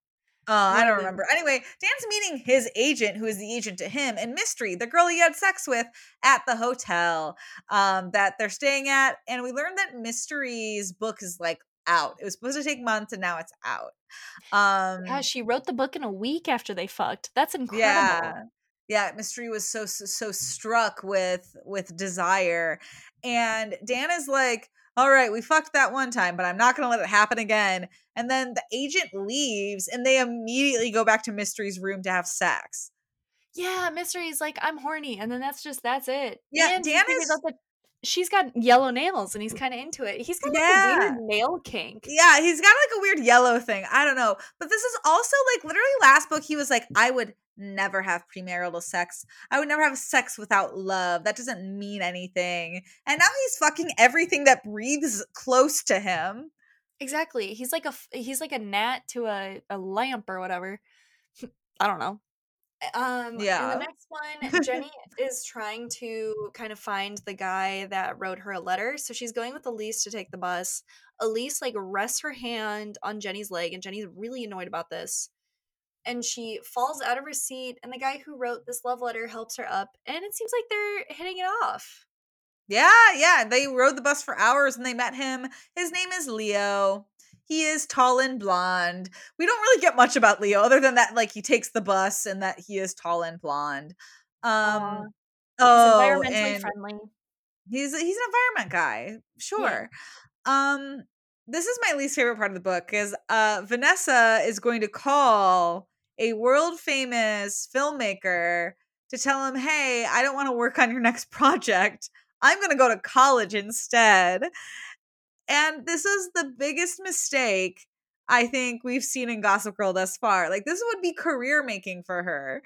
Oh, I don't remember. Anyway, Dan's meeting his agent, who is the agent to him, and Mystery, the girl he had sex with at the hotel um, that they're staying at. And we learned that Mystery's book is like out. It was supposed to take months, and now it's out. Um, yeah, she wrote the book in a week after they fucked. That's incredible. Yeah, yeah. Mystery was so so, so struck with with desire, and Dan is like, "All right, we fucked that one time, but I'm not going to let it happen again." And then the agent leaves, and they immediately go back to Mystery's room to have sex. Yeah, Mystery's like, "I'm horny," and then that's just that's it. Yeah, and Dan is she's got yellow nails and he's kind of into it. He's got like Yeah. a weird nail kink. Yeah, he's got like a weird yellow thing. I don't know. But this is also like literally last book, he was like, I would never have premarital sex. I would never have sex without love. That doesn't mean anything. And now he's fucking everything that breathes close to him. Exactly. He's like a he's like a gnat to a, a lamp or whatever. I don't know. Um Yeah. in the next one, Jenny is trying to kind of find the guy that wrote her a letter. So she's going with Elise to take the bus. Elise like rests her hand on Jenny's leg, and Jenny's really annoyed about this. And she falls out of her seat, and the guy who wrote this love letter helps her up, and it seems like they're hitting it off. Yeah, yeah. They rode the bus for hours and they met him. His name is Leo. He is tall and blonde. We don't really get much about Leo other than that, like he takes the bus and that he is tall and blonde. Um, he's oh, environmentally friendly. he's he's an environment guy, sure. Um, this is my least favorite part of the book because uh, Vanessa is going to call a world famous filmmaker to tell him, "Hey, I don't want to work on your next project. I'm going to go to college instead." And this is the biggest mistake I think we've seen in Gossip Girl thus far. Like this would be career making for her.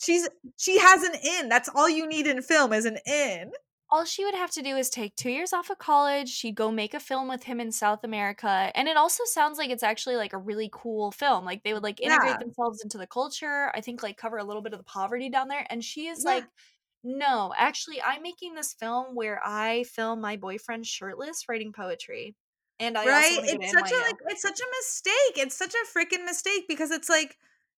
She's she has an in. That's all you need in film is an in. all she would have to do is take two years off of college she'd go make a film with him in south america and it also sounds like it's actually like a really cool film like they would like integrate Yeah. themselves into the culture i think like cover a little bit of the poverty down there and she is Yeah. like no actually i'm making this film where i film my boyfriend shirtless writing poetry and i right? it's such a NYU. like it's such a mistake it's such a freaking mistake because it's like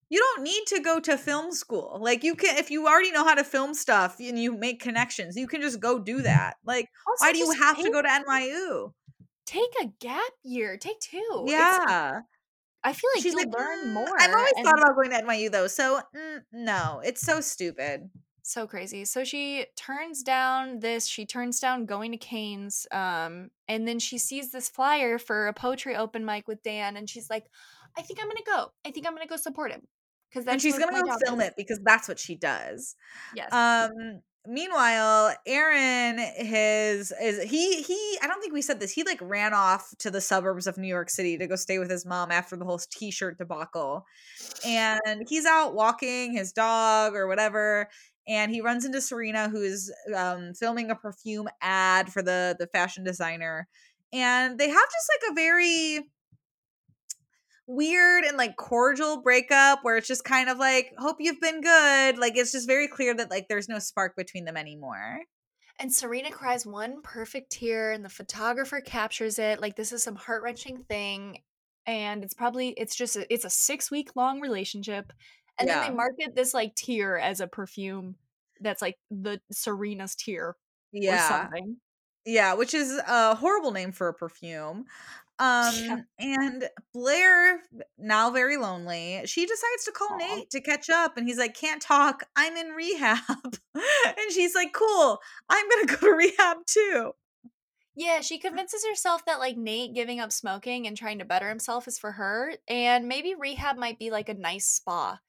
you don't need to go to film school like you can if you already know how to film stuff and you make connections you can just go do that like Also, why do you have to go to nyu take a gap year take two yeah. I feel like she's you'll like learn "Mm, more i've always and- thought about going to nyu though so mm, no it's so stupid so crazy. So she turns down this, she turns down going to Kane's, um, and then she sees this flyer for a poetry open mic with Dan, and she's like, I think I'm gonna go. I think I'm gonna go support him. Because that's and she's gonna go film is." it because that's what she does Yes. Um meanwhile, Aaron his is he he I don't think we said this. He like ran off to the suburbs of New York City to go stay with his mom after the whole t-shirt debacle. And he's out walking his dog or whatever and he runs into Serena who's um filming a perfume ad for the the fashion designer. And they have just like a very weird and like cordial breakup where it's just kind of like hope you've been good like it's just very clear that like there's no spark between them anymore and Serena cries one perfect tear, and the photographer captures it. Like this is some heart wrenching thing, and it's probably it's just a, it's a six week long relationship, and then they market this like tear as a perfume that's like the Serena's tear or yeah something. yeah which is a horrible name for a perfume um Yeah. and blair now very lonely she decides to call Aw. nate to catch up and he's like can't talk i'm in rehab and she's like cool i'm gonna go to rehab too Yeah, she convinces herself that like Nate giving up smoking and trying to better himself is for her, and maybe rehab might be like a nice spa.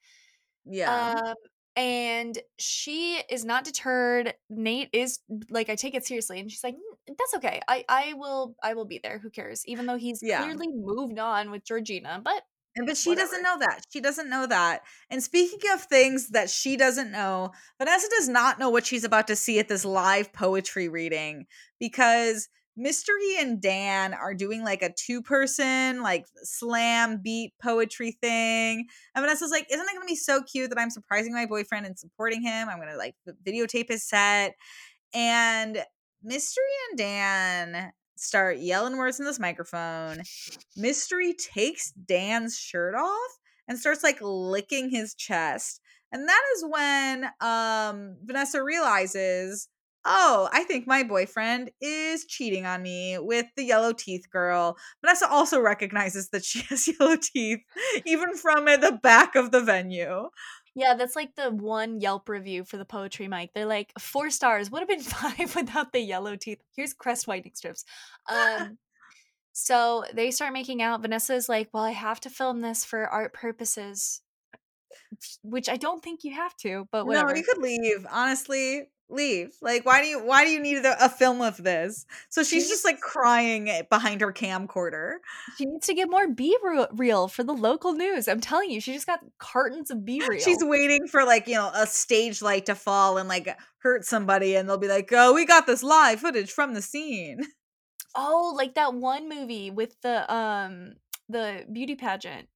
Yeah Um, and she is not deterred. Nate is like, I take it seriously, and she's like, "Mm, "That's okay. I I will I will be there. Who cares?" Even though he's Yeah. clearly moved on with Georgina, but And but she doesn't know that. She doesn't know that. And speaking of things that she doesn't know, Vanessa does not know what she's about to see at this live poetry reading because Mystery and Dan are doing like a two person like slam beat poetry thing. And Vanessa's like, isn't it gonna be so cute that I'm surprising my boyfriend and supporting him? I'm gonna like videotape his set. And Mystery and Dan start yelling words in this microphone. Mystery takes Dan's shirt off and starts like licking his chest. And that is when um Vanessa realizes, "Oh, I think my boyfriend is cheating on me with the yellow teeth girl." Vanessa also recognizes that she has yellow teeth even from the back of the venue. Yeah, that's like the one Yelp review for the poetry mic. They're like four stars. Would have been five without the yellow teeth. Here's crest whitening strips. Um, so they start making out. Vanessa's like, "Well, I have to film this for art purposes," which I don't think you have to. But whatever. No, you could leave. Honestly, leave. Like, why do you why do you need a, a film of this? So she's She just like crying behind her camcorder. She needs to get more B reel for the local news. I'm telling you, she just got cartons of B reel. She's waiting for like you know a stage light to fall and like hurt somebody, and they'll be like, "Oh, we got this live footage from the scene." oh, like that one movie with the um the beauty pageant.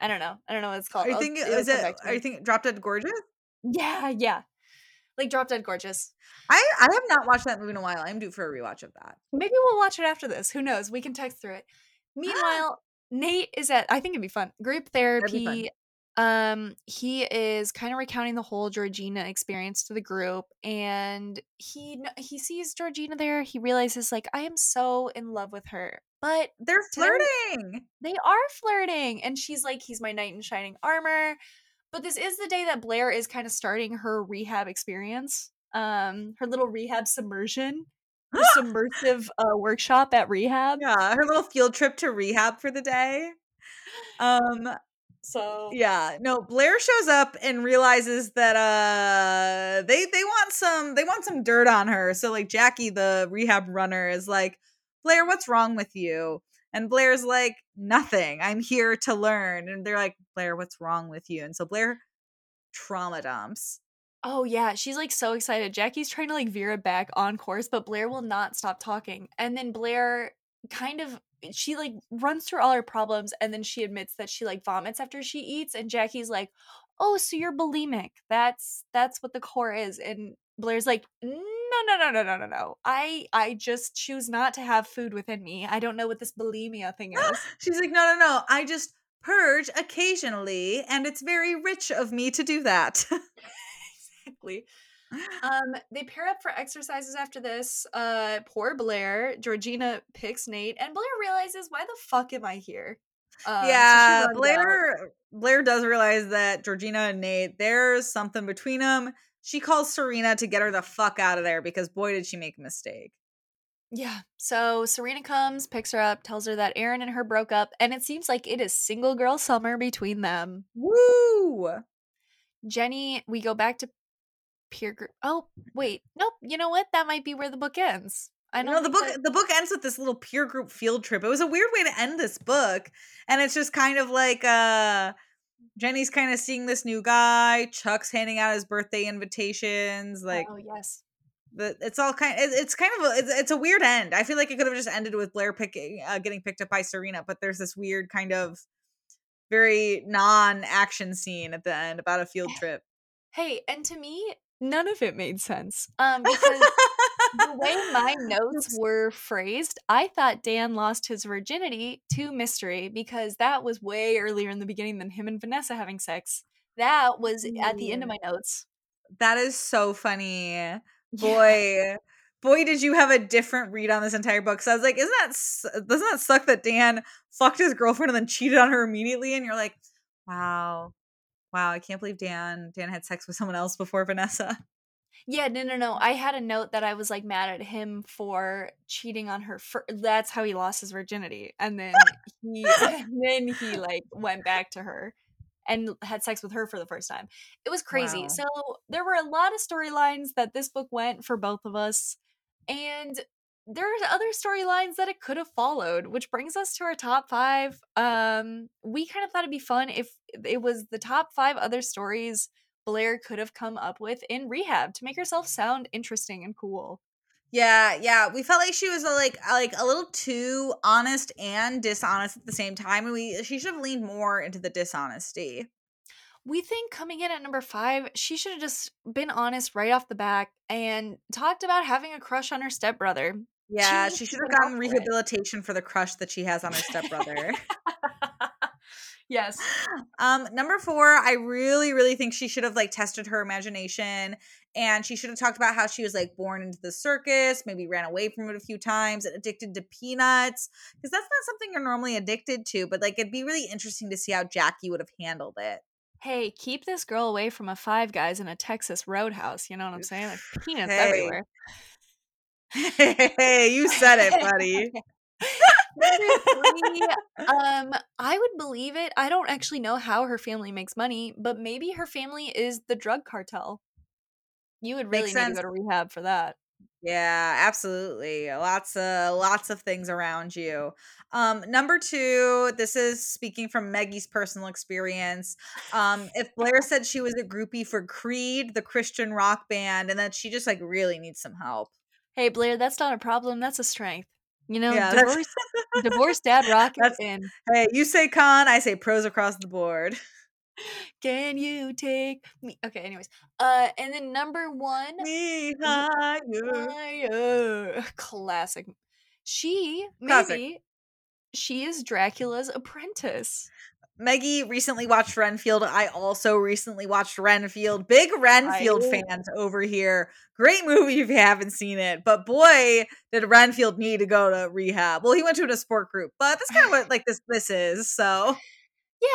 I don't know. I don't know what it's called. Are you thinking? Is it? Are you thinking Drop Dead Gorgeous? Yeah, yeah. Like Drop Dead Gorgeous. I I have not watched that movie in a while. I'm due for a rewatch of that. Maybe we'll watch it after this. Who knows? We can text through it. Meanwhile, Nate is at I think it'd be fun. Group fun. therapy. Um, he is kind of recounting the whole Georgina experience to the group, and he he sees Georgina there. He realizes like I am so in love with her, but They're flirting. they are flirting, and she's like, he's my knight in shining armor. But this is the day that Blair is kind of starting her rehab experience, um, her little rehab submersion, submersive uh, workshop at rehab. Yeah, her little field trip to rehab for the day. Um, So yeah, no, Blair shows up and realizes that uh they they want some they want some dirt on her. So like Jackie the rehab runner is like, "Blair, what's wrong with you?" And Blair's like, "Nothing. I'm here to learn." And they're like, "Blair, what's wrong with you?" And so Blair trauma dumps. Oh yeah, she's like so excited. Jackie's trying to like veer it back on course, but Blair will not stop talking. And then Blair kind of she like runs through all her problems and then she admits that she like vomits after she eats and Jackie's like, "Oh, so you're bulimic. That's that's what the core is." And Blair's like, "No, no, no, no, no, no, no. I I just choose not to have food within me. I don't know what this bulimia thing is." She's like, "No, no, no. I just purge occasionally, and it's very rich of me to do that." exactly. Um, they pair up for exercises after this. Uh, poor Blair. Georgina picks Nate, and Blair realizes, "Why the fuck am I here?" Um, so yeah, out. Blair Blair does realize that Georgina and Nate, there's something between them. She calls Serena to get her the fuck out of there because boy did she make a mistake. Yeah. So Serena comes, picks her up, tells her that Aaron and her broke up, and it seems like it is single girl summer between them. Woo! Jenny, we go back to peer group. Oh, wait, nope. You know what? That might be where the book ends. I don't know, the book that- the book ends with this little peer group field trip. It was a weird way to end this book. And it's just kind of like uh Jenny's kind of seeing this new guy, Chuck's handing out his birthday invitations, like oh yes. the it's all kind it, it's kind of a, it's, it's a weird end i feel like it could have just ended with blair picking uh, getting picked up by serena but there's this weird kind of very non-action scene at the end about a field trip Hey, and to me, none of it made sense. Um, because the way my notes were phrased, I thought Dan lost his virginity to Mystery because that was way earlier in the beginning than him and Vanessa having sex. That was at the end of my notes. that is so funny Yeah. boy boy did you have a different read on this entire book so i was like isn't that doesn't that suck that dan fucked his girlfriend and then cheated on her immediately and you're like wow wow i can't believe dan dan had sex with someone else before vanessa Yeah, no, no, no. I had a note that I was like mad at him for cheating on her. For that's how he lost his virginity, and then he, and then he like went back to her and had sex with her for the first time. It was crazy. Wow. So there were a lot of storylines that this book went for both of us, and there are other storylines that it could have followed, which brings us to our top five. Um, we kind of thought it'd be fun if it was the top five other stories Blair could have come up with in rehab to make herself sound interesting and cool. Yeah, yeah. We felt like she was uh, like like a little too honest and dishonest at the same time, and we she should have leaned more into the dishonesty. We think coming in at number five, she should have just been honest right off the back and talked about having a crush on her stepbrother. Yeah, needs she should have gotten over it. rehabilitation for the crush that she has on her stepbrother. Yes. Um, number four, I really, really think she should have like tested her imagination and she should have talked about how she was like born into the circus, maybe ran away from it a few times, and addicted to peanuts. Because that's not something you're normally addicted to, but like it'd be really interesting to see how Jackie would have handled it. Hey, keep this girl away from a Five Guys in a Texas roadhouse. You know what I'm saying? Like peanuts Hey. everywhere. Hey, you said it, buddy. Three, um, I would believe it. I don't actually know how her family makes money, but maybe her family is the drug cartel. You would really Makes need to go to rehab for that. Yeah, absolutely. Lots of lots of things around you. Um number 2, this is speaking from Meggie's personal experience. Um if Blair said she was a groupie for Creed, the Christian rock band and that she just like really needs some help. Hey Blair, that's not a problem. That's a strength. You know, Yeah, divorce, divorce dad rock in. Hey, you say con, I say pros across the board. Can you take me? Okay, anyways. Uh, and then number one, Me higher. Fire. Classic. She Classic. maybe she is Dracula's apprentice. Meggie recently watched Renfield. I also recently watched Renfield. Big Renfield fans over here. Great movie if you haven't seen it. But boy, did Renfield need to go to rehab. Well, he went to a sport group, but that's kind of what like this this is. So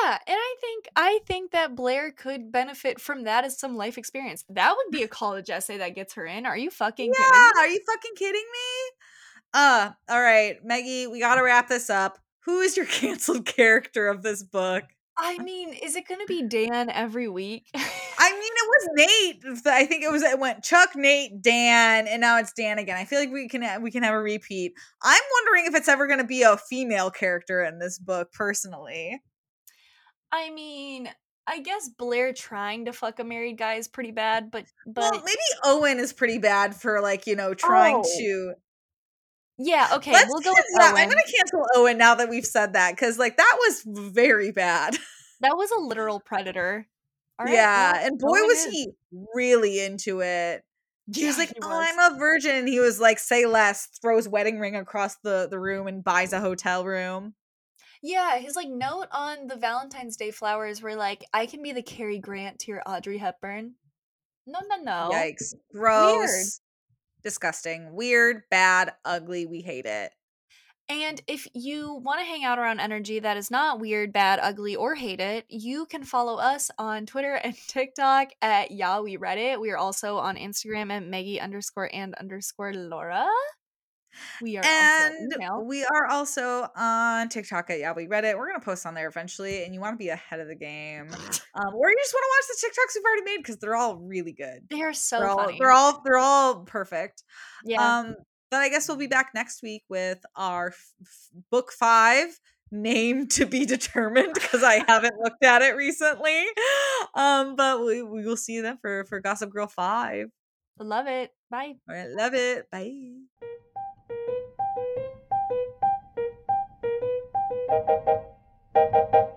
Yeah, and I think I think that Blair could benefit from that as some life experience. That would be a college essay that gets her in. Are you fucking kidding? yeah, me? are you fucking kidding me? Uh, all right, Meggie, we gotta wrap this up. Who is your canceled character of this book? I mean, is it going to be Dan every week? I mean, it was Nate. I think it was it went Chuck, Nate, Dan, and now it's Dan again. I feel like we can we can have a repeat. I'm wondering if it's ever going to be a female character in this book. Personally, I mean, I guess Blair trying to fuck a married guy is pretty bad, but but well, maybe Owen is pretty bad for like you know trying Oh. to. Yeah, okay, Let's we'll go with yeah, Owen. I'm going to cancel Owen now that we've said that because like that was very bad. That was a literal predator. All right, yeah, well, and boy Owen was is. he really into it. He was like, he "Oh, was. I'm a virgin." And he was like, "Say less." Throws wedding ring across the the room and buys a hotel room. Yeah, his like note on the Valentine's Day flowers were like, "I can be the Cary Grant to your Audrey Hepburn." No, no, no. Yikes! Gross, disgusting, weird, bad, ugly. We hate it. And if you want to hang out around energy that is not weird, bad, ugly, or hate it, you can follow us on Twitter and TikTok at Yeah We Reddit. We are also on Instagram at Meggie underscore and underscore Laura. We are And we are also on TikTok at Yeah We Reddit. We're gonna post on there eventually, and you want to be ahead of the game, um, or you just want to watch the TikToks we've already made because they're all really good. They are so they're all funny. they're all they're all perfect. yeah. Um, but I guess we'll be back next week with our f- f- book five name to be determined because I haven't looked at it recently. Um, but we, we will see you then for for Gossip Girl five. Love it. Bye. All right, love it. Bye. Thank you.